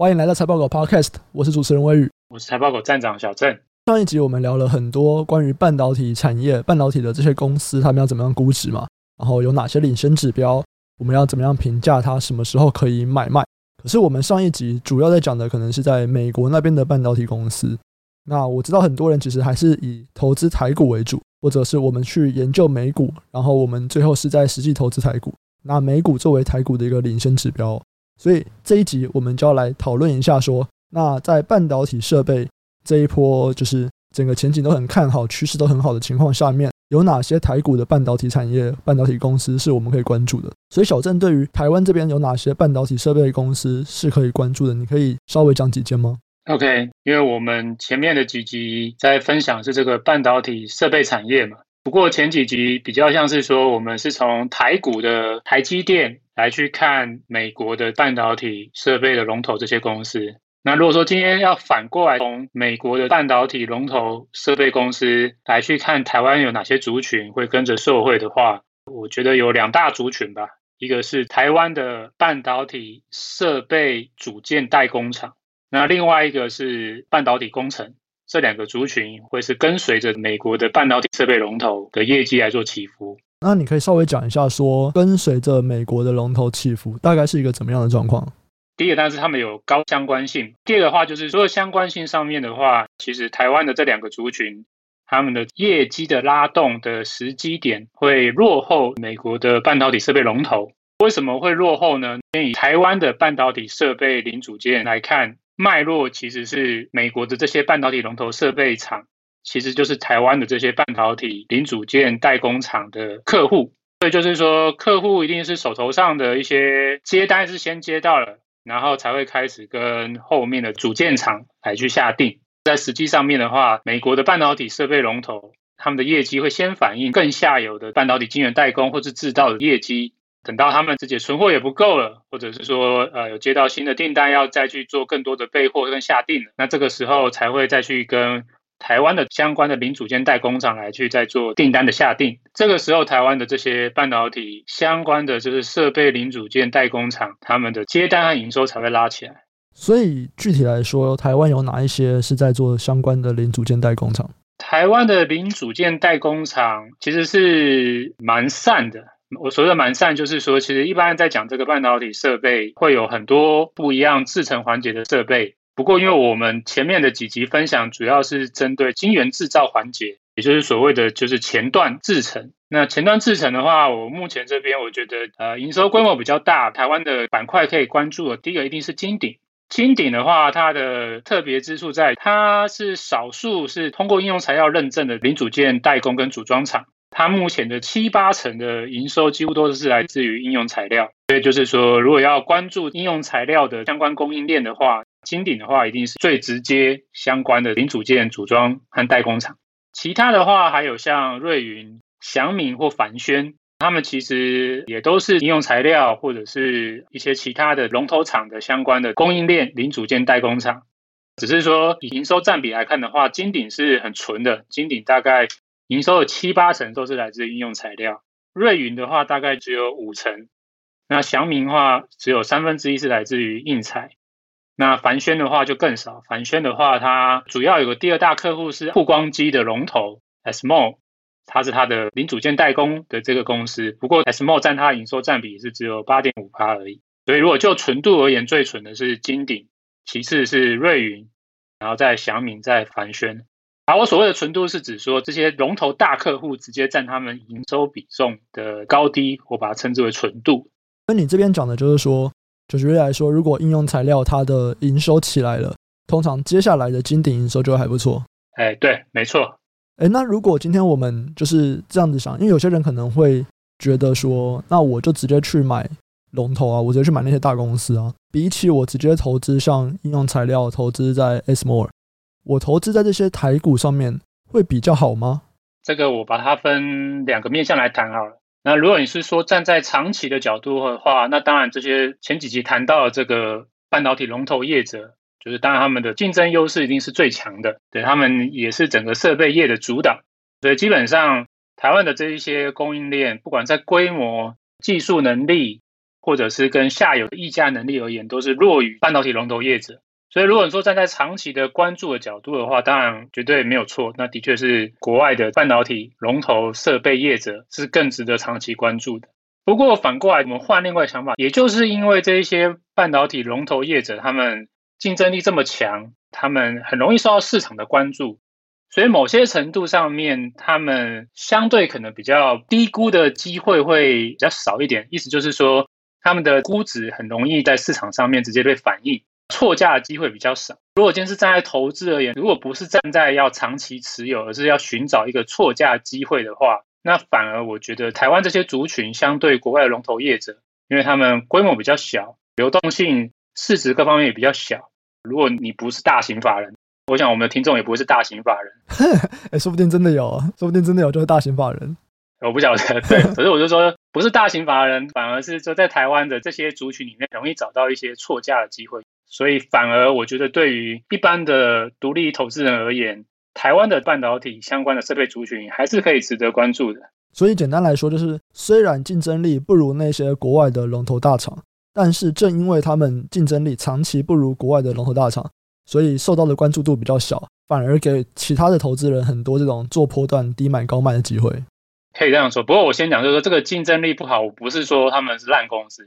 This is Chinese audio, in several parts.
欢迎来到财报狗 Podcast，我是主持人威宇，我是财报狗站长小郑。上一集我们聊了很多关于半导体产业、半导体的这些公司，他们要怎么样估值嘛？然后有哪些领先指标？我们要怎么样评价它？什么时候可以买卖？可是我们上一集主要在讲的可能是在美国那边的半导体公司。那我知道很多人其实还是以投资台股为主，或者是我们去研究美股，然后我们最后是在实际投资台股，拿美股作为台股的一个领先指标。所以这一集我们就要来讨论一下，说那在半导体设备这一波就是整个前景都很看好、趋势都很好的情况下面，有哪些台股的半导体产业、半导体公司是我们可以关注的？所以小郑对于台湾这边有哪些半导体设备公司是可以关注的？你可以稍微讲几间吗？OK，因为我们前面的几集在分享是这个半导体设备产业嘛，不过前几集比较像是说我们是从台股的台积电。来去看美国的半导体设备的龙头这些公司。那如果说今天要反过来从美国的半导体龙头设备公司来去看台湾有哪些族群会跟着受惠的话，我觉得有两大族群吧。一个是台湾的半导体设备组件代工厂，那另外一个是半导体工程。这两个族群会是跟随着美国的半导体设备龙头的业绩来做起伏。那你可以稍微讲一下，说跟随着美国的龙头起伏，大概是一个怎么样的状况？第一个当然是他们有高相关性。第二个的话就是说相关性上面的话，其实台湾的这两个族群，他们的业绩的拉动的时机点会落后美国的半导体设备龙头。为什么会落后呢？先以台湾的半导体设备零组件来看，脉络其实是美国的这些半导体龙头设备厂。其实就是台湾的这些半导体零组件代工厂的客户，所以就是说，客户一定是手头上的一些接单是先接到了，然后才会开始跟后面的组件厂来去下定。在实际上面的话，美国的半导体设备龙头，他们的业绩会先反映更下游的半导体晶圆代工或是制造的业绩，等到他们自己存货也不够了，或者是说呃有接到新的订单要再去做更多的备货跟下定，那这个时候才会再去跟。台湾的相关的零组件代工厂来去再做订单的下定，这个时候台湾的这些半导体相关的就是设备零组件代工厂，他们的接单和营收才会拉起来。所以具体来说，台湾有哪一些是在做相关的零组件代工厂？台湾的零组件代工厂其实是蛮散的。我所谓的蛮善，就是说，其实一般在讲这个半导体设备，会有很多不一样制程环节的设备。不过，因为我们前面的几集分享主要是针对晶圆制造环节，也就是所谓的就是前段制程。那前段制程的话，我目前这边我觉得，呃，营收规模比较大，台湾的板块可以关注的，第一个一定是金鼎。金鼎的话，它的特别之处在，它是少数是通过应用材料认证的零组件代工跟组装厂。它目前的七八成的营收几乎都是来自于应用材料。所以就是说，如果要关注应用材料的相关供应链的话，金鼎的话，一定是最直接相关的零组件组装和代工厂。其他的话，还有像瑞云、祥明或凡轩，他们其实也都是应用材料或者是一些其他的龙头厂的相关的供应链零组件代工厂。只是说，以营收占比来看的话，金鼎是很纯的，金鼎大概营收的七八成都是来自应用材料。瑞云的话，大概只有五成。那祥明的话，只有三分之一是来自于硬材。那凡轩的话就更少，凡轩的话，它主要有个第二大客户是曝光机的龙头 ASML，它是它的零组件代工的这个公司。不过 ASML 占它的营收占比是只有八点五趴而已。所以如果就纯度而言，最纯的是金鼎，其次是瑞云，然后再祥明，再凡轩。而我所谓的纯度是指说这些龙头大客户直接占他们营收比重的高低，我把它称之为纯度。那你这边讲的就是说。就举例来说，如果应用材料它的营收起来了，通常接下来的金鼎营收就会还不错。哎，对，没错。哎，那如果今天我们就是这样子想，因为有些人可能会觉得说，那我就直接去买龙头啊，我直接去买那些大公司啊，比起我直接投资像应用材料投资在 ASML，我投资在这些台股上面会比较好吗？这个我把它分两个面向来谈好了。那如果你是说站在长期的角度的话，那当然这些前几集谈到的这个半导体龙头业者，就是当然他们的竞争优势一定是最强的，对，他们也是整个设备业的主导，所以基本上台湾的这一些供应链，不管在规模、技术能力，或者是跟下游的议价能力而言，都是弱于半导体龙头业者。所以，如果你说站在长期的关注的角度的话，当然绝对没有错。那的确是国外的半导体龙头设备业者是更值得长期关注的。不过反过来，我们换另外想法，也就是因为这一些半导体龙头业者，他们竞争力这么强，他们很容易受到市场的关注，所以某些程度上面，他们相对可能比较低估的机会会比较少一点。意思就是说，他们的估值很容易在市场上面直接被反映，错价的机会比较少。如果今天是站在投资而言，如果不是站在要长期持有，而是要寻找一个错价机会的话，那反而我觉得台湾这些族群相对国外的龙头业者，因为他们规模比较小，流动性、市值各方面也比较小。如果你不是大型法人，我想我们的听众也不会是大型法人。哎，说不定真的有啊，说不定真的有就是大型法人。我不晓得，对，可是我就说不是大型法人，反而是说在台湾的这些族群里面，容易找到一些错价的机会。所以反而我觉得对于一般的独立投资人而言，台湾的半导体相关的设备族群还是可以值得关注的。所以简单来说，就是虽然竞争力不如那些国外的龙头大厂，但是正因为他们竞争力长期不如国外的龙头大厂，所以受到的关注度比较小，反而给其他的投资人很多这种做波段低买高卖的机会。可以这样说。不过我先讲，就是说这个竞争力不好，我不是说他们是烂公司，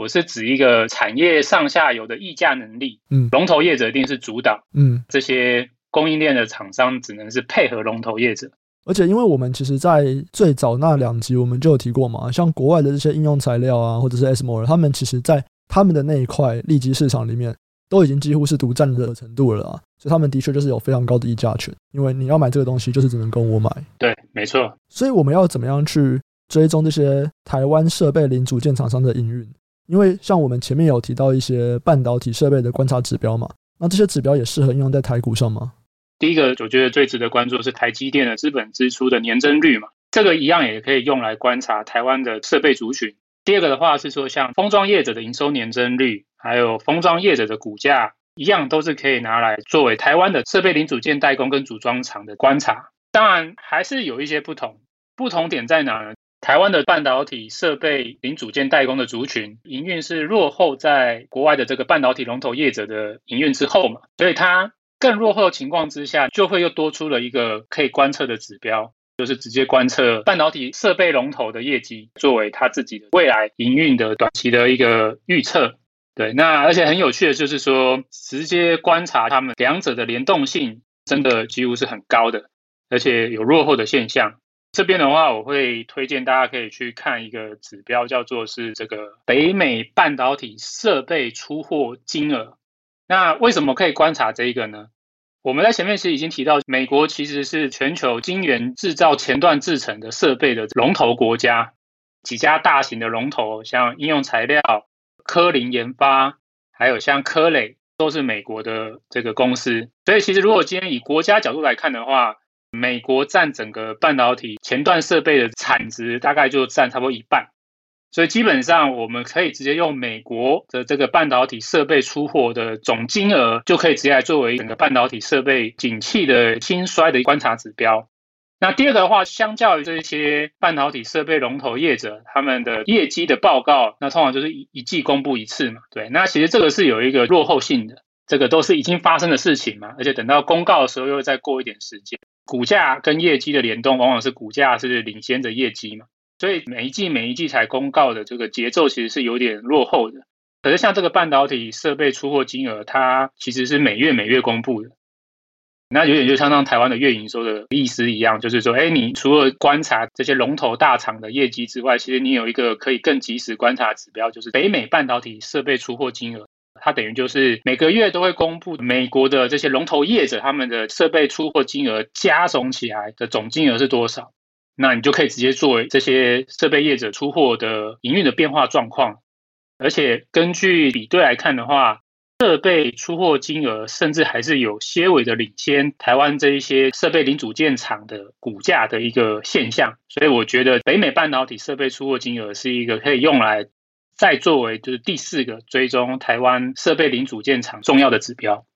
我是指一个产业上下游的议价能力。嗯，龙头业者一定是主导。嗯，这些。供应链的厂商只能是配合龙头业者，而且因为我们其实，在最早那两集我们就有提过嘛，像国外的这些应用材料啊，或者是 ASML，他们其实在他们的那一块利基市场里面，都已经几乎是独占的程度了啊，所以他们的确就是有非常高的议价权，因为你要买这个东西，就是只能跟我买。对，没错。所以我们要怎么样去追踪这些台湾设备零组件厂商的营运？因为像我们前面有提到一些半导体设备的观察指标嘛，那这些指标也适合用在台股上吗？第一个，我觉得最值得关注的是台积电的资本支出的年增率嘛，这个一样也可以用来观察台湾的设备族群。第二个的话是说，像封装业者的营收年增率，还有封装业者的股价，一样都是可以拿来作为台湾的设备零组件代工跟组装厂的观察。当然，还是有一些不同，不同点在哪呢？台湾的半导体设备零组件代工的族群营运是落后在国外的这个半导体龙头业者的营运之后嘛，所以它。更落后的情况之下，就会又多出了一个可以观测的指标，就是直接观测半导体设备龙头的业绩，作为他自己的未来营运的短期的一个预测。对，那而且很有趣的就是说，直接观察他们两者的联动性，真的几乎是很高的，而且有落后的现象。这边的话，我会推荐大家可以去看一个指标，叫做是这个北美半导体设备出货金额。那为什么可以观察这一个呢？我们在前面其实已经提到，美国其实是全球晶圆制造前段制程的设备的龙头国家，几家大型的龙头，像应用材料、科林研发，还有像科磊，都是美国的这个公司。所以，其实如果今天以国家角度来看的话，美国占整个半导体前段设备的产值，大概就占差不多一半。所以基本上，我们可以直接用美国的这个半导体设备出货的总金额，就可以直接来作为整个半导体设备景气的兴衰的观察指标。那第二个的话，相较于这些半导体设备龙头业者，他们的业绩的报告，那通常就是一一季公布一次嘛。对，那其实这个是有一个落后性的，这个都是已经发生的事情嘛，而且等到公告的时候又会再过一点时间，股价跟业绩的联动，往往是股价是领先着业绩嘛。所以每一季每一季才公告的这个节奏其实是有点落后的。可是像这个半导体设备出货金额，它其实是每月每月公布的。那有点就像当台湾的月营收的意思一样，就是说，哎，你除了观察这些龙头大厂的业绩之外，其实你有一个可以更及时观察指标，就是北美半导体设备出货金额。它等于就是每个月都会公布美国的这些龙头业者他们的设备出货金额加总起来的总金额是多少。那你就可以直接作为这些设备业者出货的营运的变化状况，而且根据比对来看的话，设备出货金额甚至还是有些微的领先台湾这一些设备零组件厂的股价的一个现象，所以我觉得北美半导体设备出货金额是一个可以用来再作为就是第四个追踪台湾设备零组件厂重要的指标。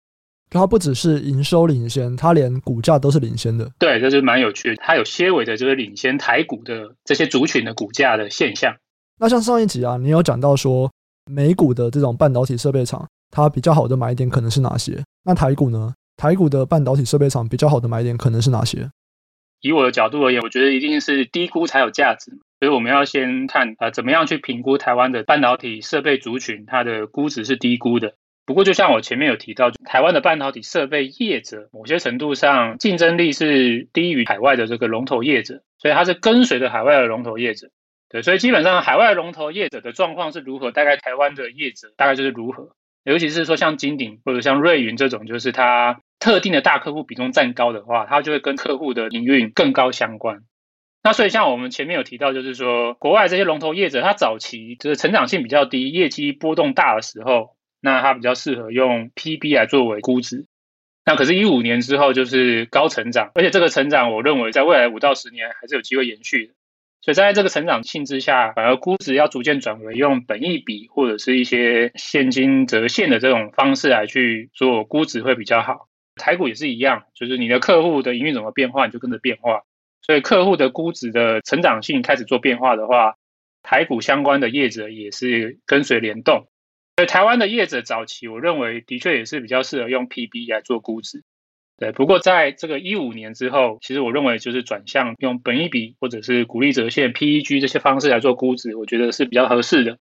它不只是营收领先，它连股价都是领先的。对，这是蛮有趣的。它有些微的，就是领先台股的这些族群的股价的现象。那像上一集啊，你有讲到说美股的这种半导体设备厂，它比较好的买点可能是哪些？那台股呢？台股的半导体设备厂比较好的买点可能是哪些？以我的角度而言，我觉得一定是低估才有价值，所以我们要先看呃，怎么样去评估台湾的半导体设备族群，它的估值是低估的。不过，就像我前面有提到，台湾的半导体设备业者，某些程度上竞争力是低于海外的这个龙头业者，所以它是跟随着海外的龙头业者。对，所以基本上海外龙头业者的状况是如何，大概台湾的业者大概就是如何。尤其是说像金鼎或者像瑞云这种，就是它特定的大客户比重占高的话，它就会跟客户的营运更高相关。那所以像我们前面有提到，就是说国外这些龙头业者，它早期就是成长性比较低，业绩波动大的时候。那它比较适合用 PB 来作为估值，那可是，一五年之后就是高成长，而且这个成长，我认为在未来五到十年还是有机会延续的。所以在这个成长性之下，反而估值要逐渐转为用本益比或者是一些现金折现的这种方式来去做估值会比较好。台股也是一样，就是你的客户的营运怎么变化，你就跟着变化。所以客户的估值的成长性开始做变化的话，台股相关的业者也是跟随联动。所以台湾的业者早期，我认为的确也是比较适合用 PB 来做估值。对，不过在这个一五年之后，其实我认为就是转向用本益比或者是股利折现 PEG 这些方式来做估值，我觉得是比较合适的。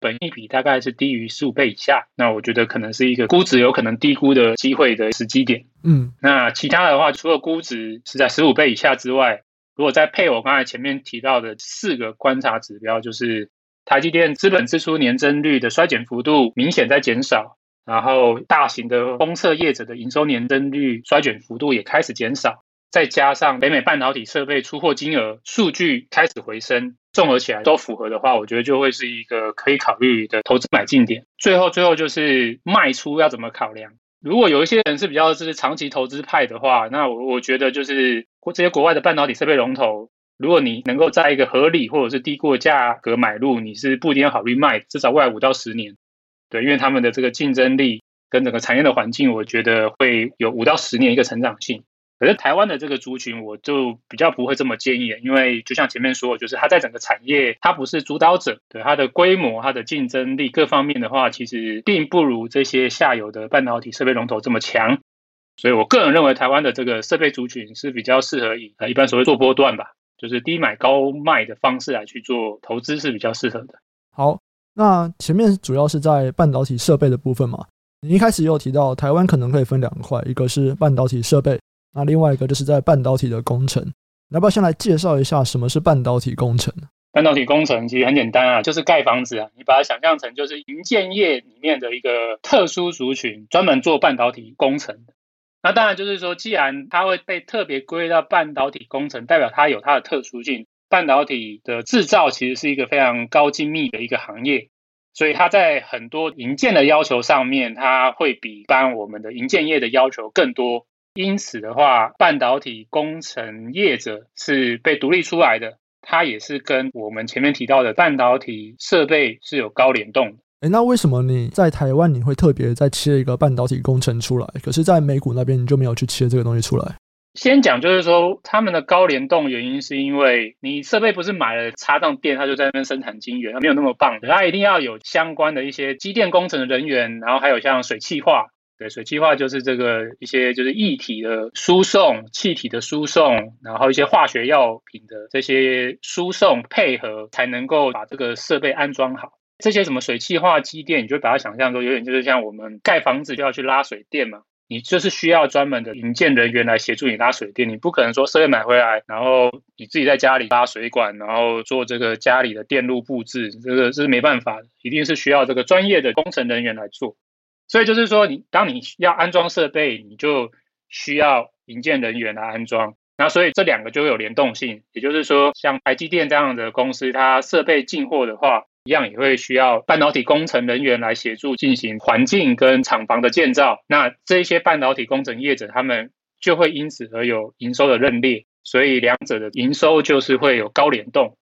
本益比大概是低于十五倍以下，那我觉得可能是一个估值有可能低估的机会的时机点。嗯，那其他的话，除了估值是在十五倍以下之外，如果再配我刚才前面提到的四个观察指标，就是。台积电资本支出年增率的衰减幅度明显在减少，然后大型的封测业者的营收年增率衰减幅度也开始减少，再加上北美半导体设备出货金额数据开始回升，综合起来都符合的话，我觉得就会是一个可以考虑的投资买进点。最后，最后就是卖出要怎么考量？如果有一些人是比较就是长期投资派的话，那我我觉得就是这些国外的半导体设备龙头。如果你能够在一个合理或者是低估的价格买入，你是不一定要考虑卖，至少未来五到十年，对，因为他们的这个竞争力跟整个产业的环境，我觉得会有五到十年一个成长性。可是台湾的这个族群，我就比较不会这么建议，因为就像前面说，就是它在整个产业，它不是主导者，对它的规模、它的竞争力各方面的话，其实并不如这些下游的半导体设备龙头这么强。所以我个人认为，台湾的这个设备族群是比较适合以呃一般所谓做波段吧。就是低买高卖的方式来去做投资是比较适合的。好，那前面主要是在半导体设备的部分嘛。你一开始有提到台湾可能可以分两块，一个是半导体设备，那另外一个就是在半导体的工程。你要不要先来介绍一下什么是半导体工程？半导体工程其实很简单啊，就是盖房子啊。你把它想象成就是营建业里面的一个特殊族群，专门做半导体工程的。那当然就是说，既然它会被特别归到半导体工程，代表它有它的特殊性。半导体的制造其实是一个非常高精密的一个行业，所以它在很多营建的要求上面，它会比一般我们的营建业的要求更多。因此的话，半导体工程业者是被独立出来的，它也是跟我们前面提到的半导体设备是有高联动的。诶，那为什么你在台湾你会特别再切一个半导体工程出来？可是，在美股那边你就没有去切这个东西出来？先讲就是说，他们的高联动原因是因为你设备不是买了插上电，它就在那边生产晶圆，它没有那么棒的，它一定要有相关的一些机电工程的人员，然后还有像水汽化，对，水汽化就是这个一些就是液体的输送、气体的输送，然后一些化学药品的这些输送配合，才能够把这个设备安装好。这些什么水汽化机电，你就把它想象说，有点就是像我们盖房子就要去拉水电嘛，你就是需要专门的营建人员来协助你拉水电，你不可能说设备买回来，然后你自己在家里拉水管，然后做这个家里的电路布置，这个是没办法的，一定是需要这个专业的工程人员来做。所以就是说，你当你要安装设备，你就需要营建人员来安装，那所以这两个就有联动性，也就是说，像台积电这样的公司，它设备进货的话。一样也会需要半导体工程人员来协助进行环境跟厂房的建造，那这些半导体工程业者他们就会因此而有营收的认列，所以两者的营收就是会有高联动。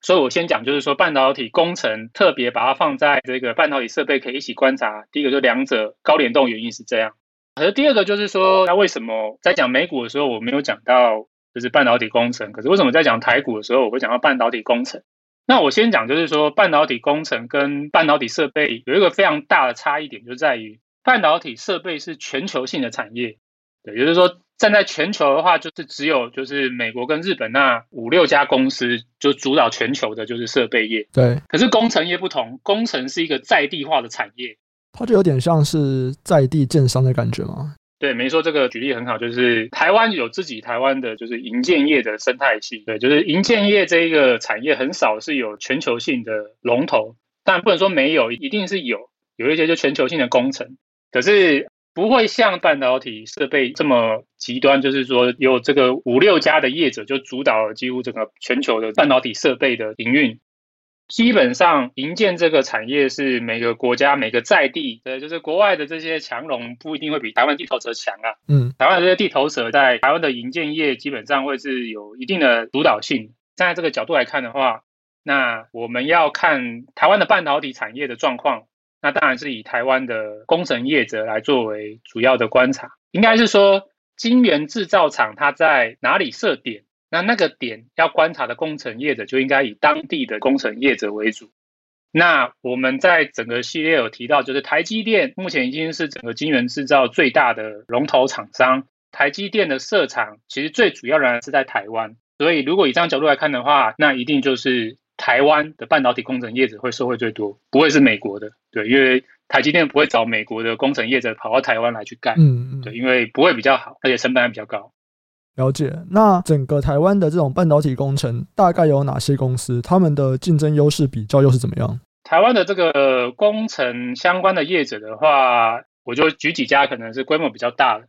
所以我先讲，就是说半导体工程特别把它放在这个半导体设备可以一起观察。第一个就两者高联动原因是这样，可是第二个就是说，那为什么在讲美股的时候我没有讲到就是半导体工程，可是为什么在讲台股的时候我会讲到半导体工程？那我先讲，就是说半导体工程跟半导体设备有一个非常大的差异点，就在于半导体设备是全球性的产业，对，也就是说站在全球的话，就是只有就是美国跟日本那五六家公司就主导全球的，就是设备业。对，可是工程业不同，工程是一个在地化的产业，它就有点像是在地建商的感觉吗？对，没错，这个举例很好，就是台湾有自己台湾的，就是营建业的生态系。对，就是营建业这一个产业很少是有全球性的龙头，但不能说没有，一定是有，有一些就全球性的工程，可是不会像半导体设备这么极端，就是说有这个五六家的业者就主导了几乎整个全球的半导体设备的营运。基本上，营建这个产业是每个国家每个在地，对，就是国外的这些强龙不一定会比台湾地头蛇强啊。嗯，台湾的这些地头蛇在台湾的营建业基本上会是有一定的主导性。站在这个角度来看的话，那我们要看台湾的半导体产业的状况，那当然是以台湾的工程业者来作为主要的观察。应该是说，晶圆制造厂它在哪里设点？那那个点要观察的工程业者就应该以当地的工程业者为主。那我们在整个系列有提到，就是台积电目前已经是整个晶圆制造最大的龙头厂商。台积电的设厂其实最主要仍然是在台湾，所以如果以这样角度来看的话，那一定就是台湾的半导体工程业者会受惠最多，不会是美国的。对，因为台积电不会找美国的工程业者跑到台湾来去干。嗯，对，因为不会比较好，而且成本还比较高。了解，那整个台湾的这种半导体工程大概有哪些公司？他们的竞争优势比较又是怎么样？台湾的这个工程相关的业者的话，我就举几家可能是规模比较大的，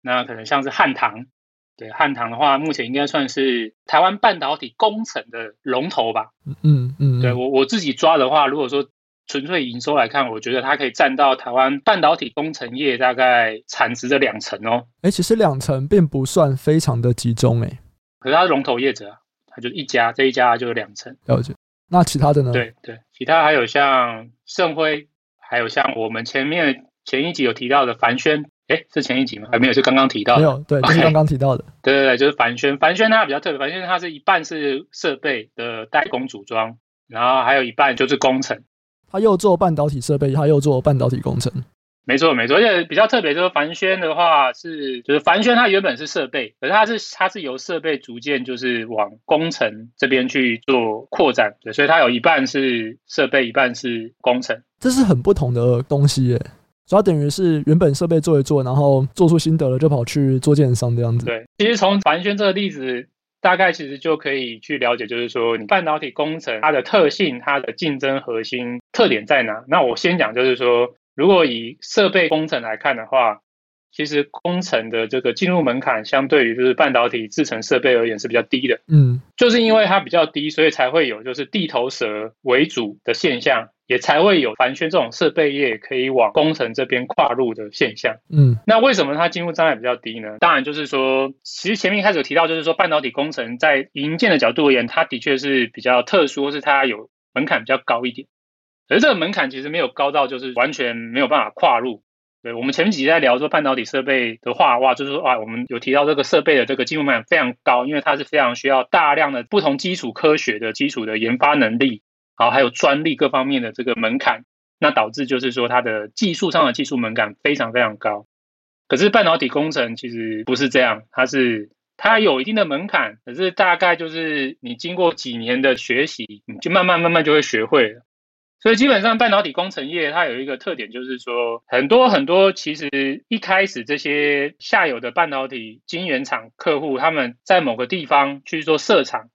那可能像是汉唐，对，汉唐的话，目前应该算是台湾半导体工程的龙头吧。嗯嗯嗯，对我我自己抓的话，如果说。纯粹营收来看，我觉得它可以占到台湾半导体工程业大概产值的两成哦。哎，其实两成并不算非常的集中哎。可是它是龙头业者啊，它就一家，这一家就是两成。了解。那其他的呢？对对，其他还有像盛辉，还有像我们前面前一集有提到的凡轩，哎，是前一集吗？还没有，是刚刚提到的。没有，对，就是刚刚提到的。对对对，就是凡轩。凡轩它比较特别，凡轩它是一半是设备的代工组装，然后还有一半就是工程。他又做半导体设备，他又做半导体工程，没错没错。而且比较特别就是凡轩的话是，就是凡轩它原本是设备，可是它是它是由设备逐渐就是往工程这边去做扩展，对，所以它有一半是设备，一半是工程，这是很不同的东西耶。主要等于是原本设备做一做，然后做出心得了，就跑去做建商这样子。对，其实从凡轩这个例子。大概其实就可以去了解，就是说你半导体工程它的特性、它的竞争核心特点在哪？那我先讲，就是说，如果以设备工程来看的话，其实工程的这个进入门槛，相对于就是半导体制成设备而言是比较低的。嗯，就是因为它比较低，所以才会有就是地头蛇为主的现象。也才会有凡轩这种设备业可以往工程这边跨入的现象。嗯，那为什么它进入障碍比较低呢？当然就是说，其实前面一开始有提到，就是说半导体工程在营建的角度而言，它的确是比较特殊，或是它有门槛比较高一点。而这个门槛其实没有高到就是完全没有办法跨入。对，我们前面几集在聊说半导体设备的话，哇，就是说啊，我们有提到这个设备的这个进入门槛非常高，因为它是非常需要大量的不同基础科学的基础的研发能力。好，还有专利各方面的这个门槛，那导致就是说它的技术上的技术门槛非常非常高。可是半导体工程其实不是这样，它是它有一定的门槛，可是大概就是你经过几年的学习，你就慢慢慢慢就会学会了。所以基本上半导体工程业它有一个特点，就是说很多很多其实一开始这些下游的半导体晶圆厂客户，他们在某个地方去做设厂，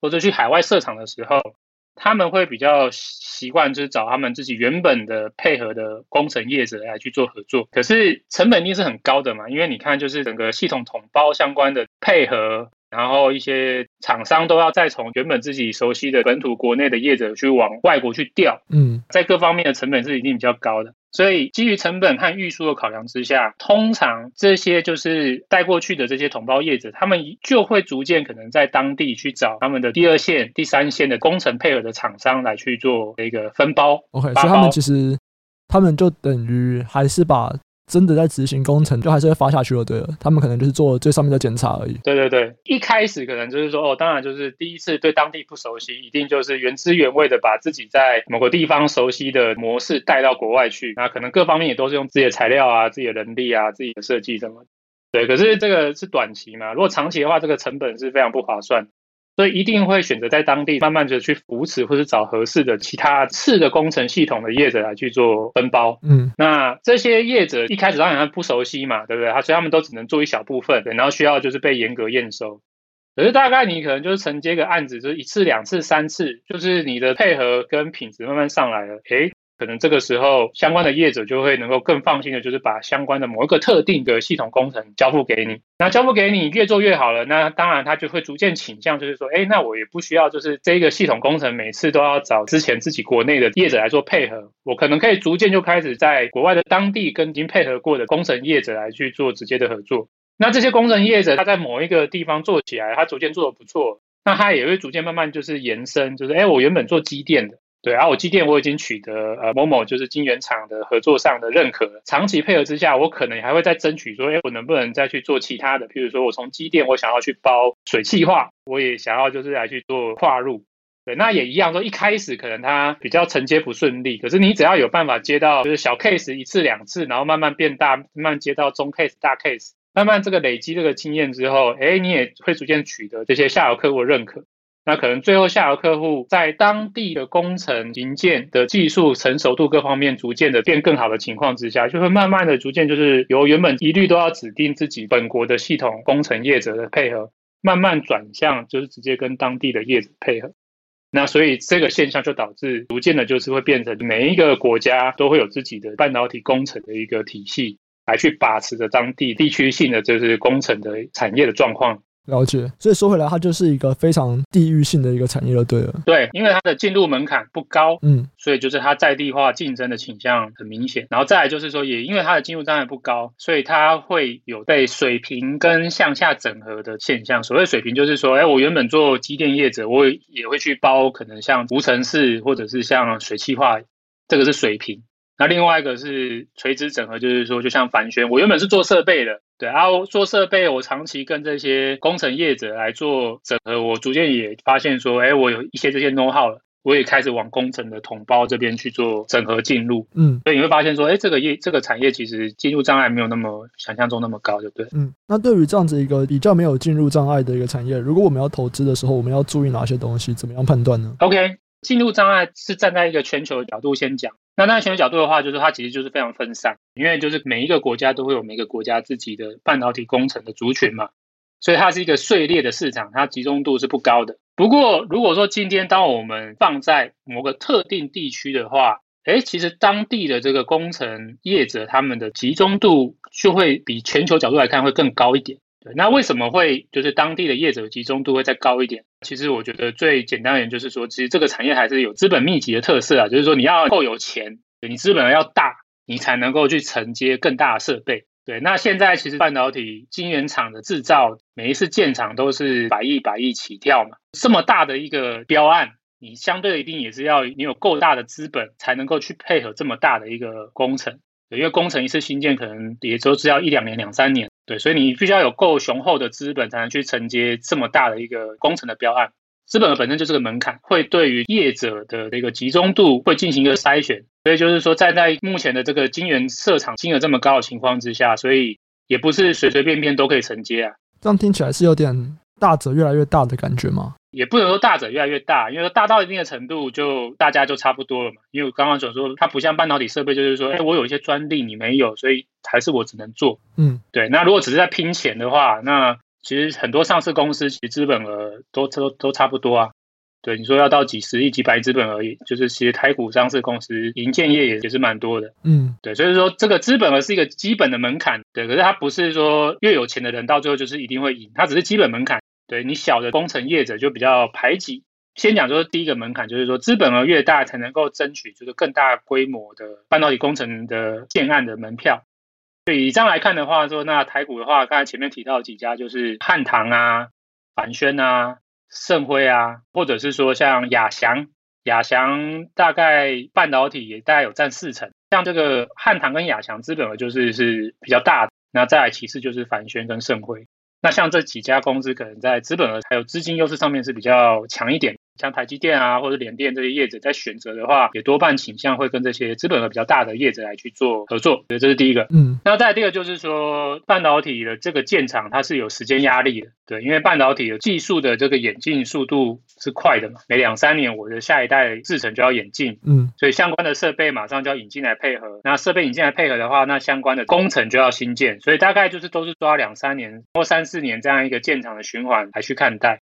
或者去海外设厂的时候。他们会比较习惯，就是找他们自己原本的配合的工程业者来去做合作，可是成本一定是很高的嘛，因为你看，就是整个系统统包相关的配合，然后一些厂商都要再从原本自己熟悉的本土国内的业者去往外国去调，嗯，在各方面的成本是一定比较高的。所以，基于成本和运输的考量之下，通常这些就是带过去的这些同胞业者，他们就会逐渐可能在当地去找他们的第二线、第三线的工程配合的厂商来去做一个分包。OK，所以他们其实他们就等于还是把真的在执行工程，就还是会发下去了。对了，他们可能就是做最上面的检查而已。对对对，一开始可能就是说，哦，当然就是第一次对当地不熟悉，一定就是原汁原味的把自己在某个地方熟悉的模式带到国外去。那可能各方面也都是用自己的材料啊、自己的人力啊、自己的设计什么。对，可是这个是短期嘛，如果长期的话，这个成本是非常不划算。所以一定会选择在当地慢慢的去扶持，或是找合适的其他次的工程系统的业者来去做分包。嗯，那这些业者一开始当然不熟悉嘛，对不对？他所以他们都只能做一小部分，对，然后需要就是被严格验收。可是大概你可能就是承接个案子，就是一次、两次、三次，就是你的配合跟品质慢慢上来了，诶可能这个时候，相关的业者就会能够更放心的，就是把相关的某一个特定的系统工程交付给你。那交付给你，越做越好了，那当然他就会逐渐倾向，就是说，哎，那我也不需要，就是这个系统工程每次都要找之前自己国内的业者来做配合，我可能可以逐渐就开始在国外的当地跟已经配合过的工程业者来去做直接的合作。那这些工程业者他在某一个地方做起来，他逐渐做得不错，那他也会逐渐慢慢就是延伸，就是哎，我原本做机电的。对，然后我机电我已经取得呃某某就是晶圆厂的合作上的认可了，长期配合之下，我可能还会再争取说，哎，我能不能再去做其他的？譬如说我从机电我想要去包水汽化，我也想要就是来去做跨入。对，那也一样说，一开始可能它比较承接不顺利，可是你只要有办法接到就是小 case 一次两次，然后慢慢变大，慢慢接到中 case 大 case，慢慢这个累积这个经验之后，哎，你也会逐渐取得这些下游客户的认可。那可能最后下游客户在当地的工程营建的技术成熟度各方面逐渐的变更好的情况之下，就会慢慢的逐渐就是由原本一律都要指定自己本国的系统工程业者的配合，慢慢转向就是直接跟当地的业者配合。那所以这个现象就导致逐渐的就是会变成每一个国家都会有自己的半导体工程的一个体系，来去把持着当地地区性的就是工程的产业的状况。了解，所以说回来，它就是一个非常地域性的一个产业了，对了。对，因为它的进入门槛不高，嗯，所以就是它在地化竞争的倾向很明显。然后再来就是说，也因为它的进入障碍不高，所以它会有被水平跟向下整合的现象。所谓水平，就是说，哎，我原本做机电业者，我也会去包可能像无尘室或者是像水汽化，这个是水平。那另外一个是垂直整合，就是说，就像帆轩，我原本是做设备的，对，然后做设备，我长期跟这些工程业者来做整合，我逐渐也发现说，哎，我有一些这些 know how 了，我也开始往工程的同胞这边去做整合进入，嗯，所以你会发现说，哎，这个业这个产业其实进入障碍没有那么想象中那么高，对不对？嗯，那对于这样子一个比较没有进入障碍的一个产业，如果我们要投资的时候，我们要注意哪些东西？怎么样判断呢？OK。进入障碍是站在一个全球的角度先讲，那那全球角度的话，就是它其实就是非常分散，因为就是每一个国家都会有每个国家自己的半导体工程的族群嘛，所以它是一个碎裂的市场，它集中度是不高的。不过如果说今天当我们放在某个特定地区的话，诶，其实当地的这个工程业者他们的集中度就会比全球角度来看会更高一点。对，那为什么会就是当地的业者集中度会再高一点？其实我觉得最简单的点就是说，其实这个产业还是有资本密集的特色啊，就是说你要够有钱，你资本要大，你才能够去承接更大的设备。对，那现在其实半导体晶圆厂的制造，每一次建厂都是百亿、百亿起跳嘛，这么大的一个标案，你相对一定也是要你有够大的资本，才能够去配合这么大的一个工程。对，因为工程一次新建可能也都是要一两年、两三年。对，所以你必须要有够雄厚的资本，才能去承接这么大的一个工程的标案。资本本身就是个门槛，会对于业者的这个集中度会进行一个筛选。所以就是说，站在目前的这个金源设场金额这么高的情况之下，所以也不是随随便便都可以承接啊。这样听起来是有点大者越来越大的感觉吗？也不能说大者越来越大，因为大到一定的程度，就大家就差不多了嘛。因为我刚刚所说，它不像半导体设备，就是说，哎，我有一些专利你没有，所以还是我只能做。嗯，对。那如果只是在拼钱的话，那其实很多上市公司其实资本额都都都差不多啊。对，你说要到几十亿、几百亿资本而已，就是其实台股上市公司银建业也也是蛮多的。嗯，对。所以说这个资本额是一个基本的门槛，对。可是它不是说越有钱的人到最后就是一定会赢，它只是基本门槛。对，你小的工程业者就比较排挤。先讲说第一个门槛，就是说资本额越大才能够争取就是更大规模的半导体工程的建案的门票。所以以这样来看的话，说那台股的话，刚才前面提到几家就是汉唐啊、帆宣啊、盛辉啊，或者是说像亚翔，亚翔大概半导体也大概有占四成。像这个汉唐跟亚翔资本额就是是比较大的，那再来其次就是凡轩跟盛辉。那像这几家公司可能在资本额还有资金优势上面是比较强一点。像台积电啊，或者联电这些业者在选择的话，也多半倾向会跟这些资本额比较大的业者来去做合作。所以这是第一个。嗯，那再来第二个就是说，半导体的这个建厂它是有时间压力的。对，因为半导体的技术的这个演进速度是快的嘛，每两三年我的下一代制程就要演进。嗯，所以相关的设备马上就要引进来配合。那设备引进来配合的话，那相关的工程就要新建。所以大概就是都是抓两三年或三四年这样一个建厂的循环来去看待。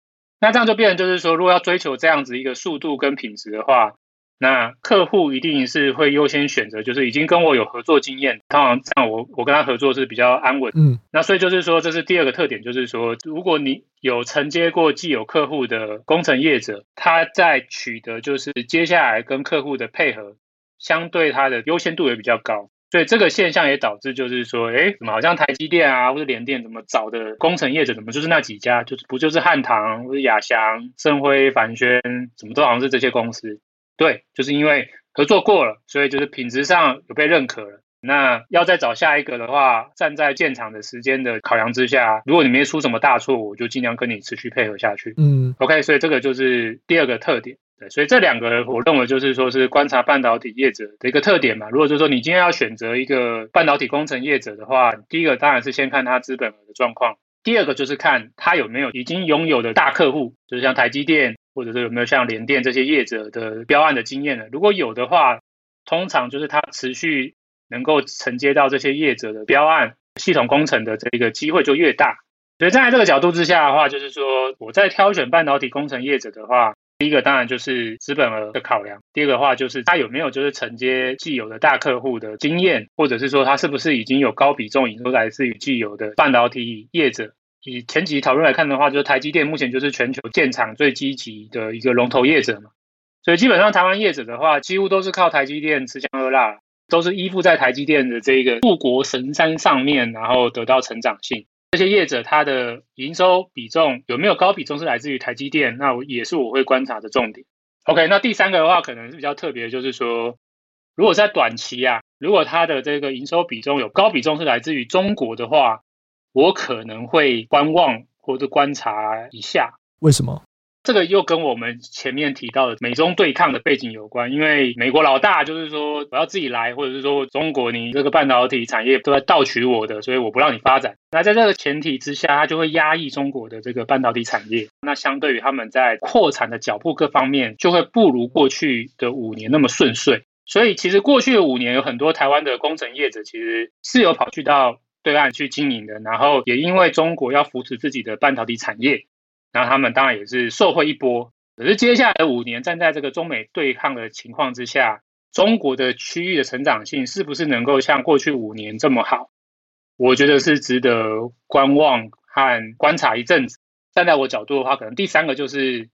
那这样就变成就是说，如果要追求这样子一个速度跟品质的话，那客户一定是会优先选择，就是已经跟我有合作经验，通常这样我我跟他合作是比较安稳。嗯，那所以就是说，这是第二个特点，就是说，如果你有承接过既有客户的工程业者，他在取得就是接下来跟客户的配合，相对他的优先度也比较高。所以这个现象也导致，就是说，哎，怎么好像台积电啊，或者联电，怎么找的工程业者，怎么就是那几家，就是不就是汉唐，或者亚翔、盛辉、凡轩，怎么都好像是这些公司？对，就是因为合作过了，所以就是品质上有被认可了。那要再找下一个的话，站在建厂的时间的考量之下，如果你没出什么大错，我就尽量跟你持续配合下去。嗯，OK，所以这个就是第二个特点。所以这两个我认为就是说是观察半导体业者的一个特点嘛。如果就是说你今天要选择一个半导体工程业者的话，第一个当然是先看他资本额的状况，第二个就是看他有没有已经拥有的大客户，就是像台积电或者是有没有像联电这些业者的标案的经验呢？如果有的话，通常就是他持续能够承接到这些业者的标案系统工程的这个机会就越大。所以站在这个角度之下的话，就是说我在挑选半导体工程业者的话。第一个当然就是资本额的考量，第二个的话就是他有没有就是承接既有的大客户的经验，或者是说他是不是已经有高比重营收来自于既有的半导体业者。以前几集讨论来看的话，就是台积电目前就是全球建厂最积极的一个龙头业者嘛，所以基本上台湾业者的话，几乎都是靠台积电吃香喝辣，都是依附在台积电的这个护国神山上面，然后得到成长性。这些业者它的营收比重有没有高比重是来自于台积电，那也是我会观察的重点。OK，那第三个的话可能是比较特别，就是说，如果在短期啊，如果它的这个营收比重有高比重是来自于中国的话，我可能会观望或者观察一下。为什么？这个又跟我们前面提到的美中对抗的背景有关，因为美国老大就是说我要自己来，或者是说中国你这个半导体产业都在盗取我的，所以我不让你发展。那在这个前提之下，它就会压抑中国的这个半导体产业。那相对于他们在扩产的脚步各方面，就会不如过去的五年那么顺遂。所以其实过去的五年有很多台湾的工程业者其实是有跑去到对岸去经营的，然后也因为中国要扶持自己的半导体产业。那他们当然也是受惠一波，可是接下来五年，站在这个中美对抗的情况之下，中国的区域的成长性是不是能够像过去五年这么好？我觉得是值得观望和观察一阵子。站在我角度的话，可能第三个就是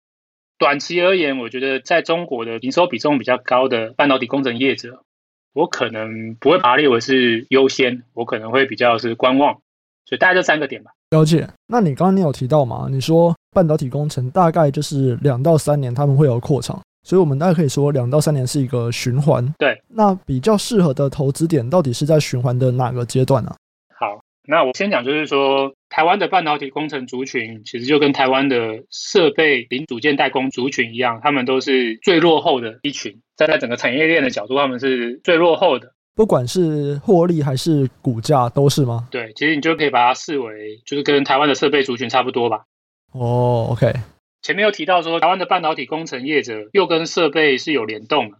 短期而言，我觉得在中国的营收比重比较高的半导体工程业者，我可能不会把它列为是优先，我可能会比较是观望。所以大概这三个点吧。了解。那你刚刚你有提到嘛？你说半导体工程大概就是两到三年他们会有扩厂，所以我们大概可以说两到三年是一个循环。对。那比较适合的投资点到底是在循环的哪个阶段呢？好，那我先讲，就是说台湾的半导体工程族群其实就跟台湾的设备零组件代工族群一样，他们都是最落后的一群。站在整个产业链的角度，他们是最落后的。不管是获利还是股价都是吗？对，其实你就可以把它视为就是跟台湾的设备族群差不多吧。哦，OK。前面有提到说台湾的半导体工程业者又跟设备是有联动的，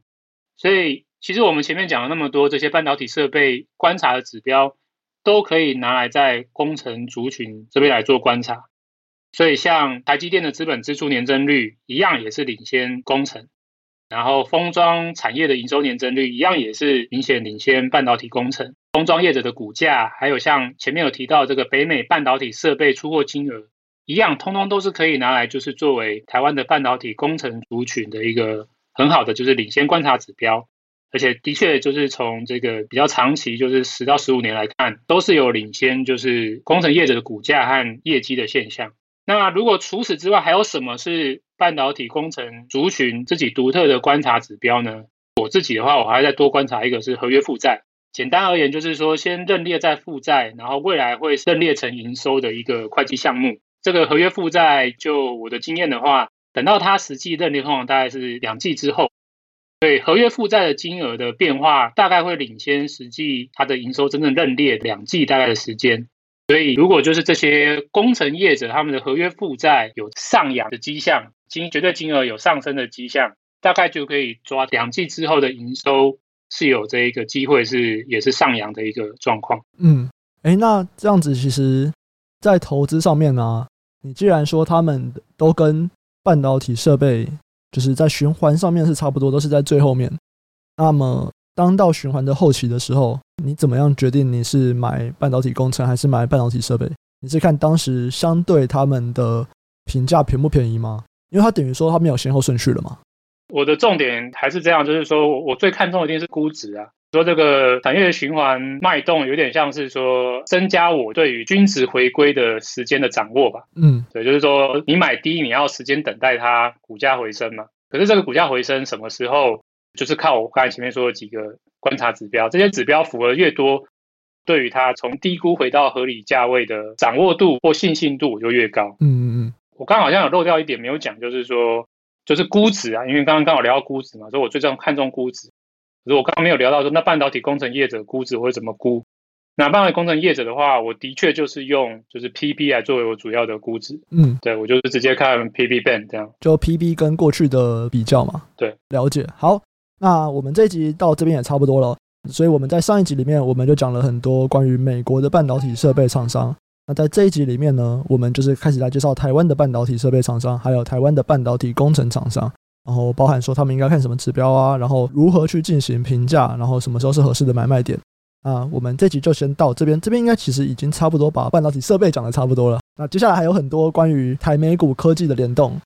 所以其实我们前面讲了那么多这些半导体设备观察的指标，都可以拿来在工程族群这边来做观察。所以像台积电的资本支出年增率一样也是领先工程。然后封装产业的营收年增率一样也是明显领先半导体工程，封装业者的股价，还有像前面有提到这个北美半导体设备出货金额一样，通通都是可以拿来就是作为台湾的半导体工程族群的一个很好的就是领先观察指标，而且的确就是从这个比较长期就是十到十五年来看，都是有领先就是工程业者的股价和业绩的现象。那如果除此之外还有什么是半导体工程族群自己独特的观察指标呢？我自己的话，我还要再多观察一个是合约负债。简单而言，就是说先认列在负债，然后未来会认列成营收的一个会计项目。这个合约负债，就我的经验的话，等到它实际认列，通常大概是两季之后。对合约负债的金额的变化，大概会领先实际它的营收真正认列两季大概的时间。所以，如果就是这些工程业者他们的合约负债有上扬的迹象，金绝对金额有上升的迹象，大概就可以抓两季之后的营收是有这一个机会是也是上扬的一个状况。嗯，哎，那这样子其实，在投资上面呢、啊，你既然说他们都跟半导体设备。就是在循环上面是差不多，都是在最后面。那么，当到循环的后期的时候，你怎么样决定你是买半导体工程还是买半导体设备？你是看当时相对他们的评价便不便宜吗？因为它等于说它没有先后顺序了嘛。我的重点还是这样，就是说我最看重的一定是估值啊。说这个产业的循环脉动，有点像是说增加我对于均值回归的时间的掌握吧。嗯，对，就是说你买低，你要时间等待它股价回升嘛。可是这个股价回升什么时候，就是靠我刚才前面说的几个观察指标，这些指标符合越多，对于它从低估回到合理价位的掌握度或信心度就越高。嗯嗯嗯，我刚刚好像有漏掉一点没有讲，就是说就是估值啊，因为刚刚刚好聊到估值嘛，所以我最重看重估值。可是我刚刚没有聊到说，那半导体工程业者估值会怎么估？那半导体工程业者的话，我的确就是用就是 PB 来作为我主要的估值。嗯，对，我就是直接看 PB band 这样，就 PB 跟过去的比较嘛。对，了解。好，那我们这一集到这边也差不多了。所以我们在上一集里面，我们就讲了很多关于美国的半导体设备厂商。那在这一集里面呢，我们就是开始来介绍台湾的半导体设备厂商，还有台湾的半导体工程厂商。然后包含说他们应该看什么指标啊，然后如何去进行评价，然后什么时候是合适的买卖点啊。我们这集就先到这边，这边应该其实已经差不多把半导体设备讲的差不多了。那接下来还有很多关于台美股科技的联动，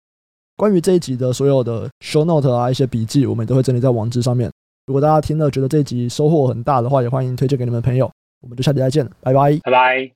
关于这一集的所有的 show note 啊，一些笔记，我们都会整理在网址上面。如果大家听了觉得这一集收获很大的话，也欢迎推荐给你们的朋友。我们就下集再见，拜拜，拜拜。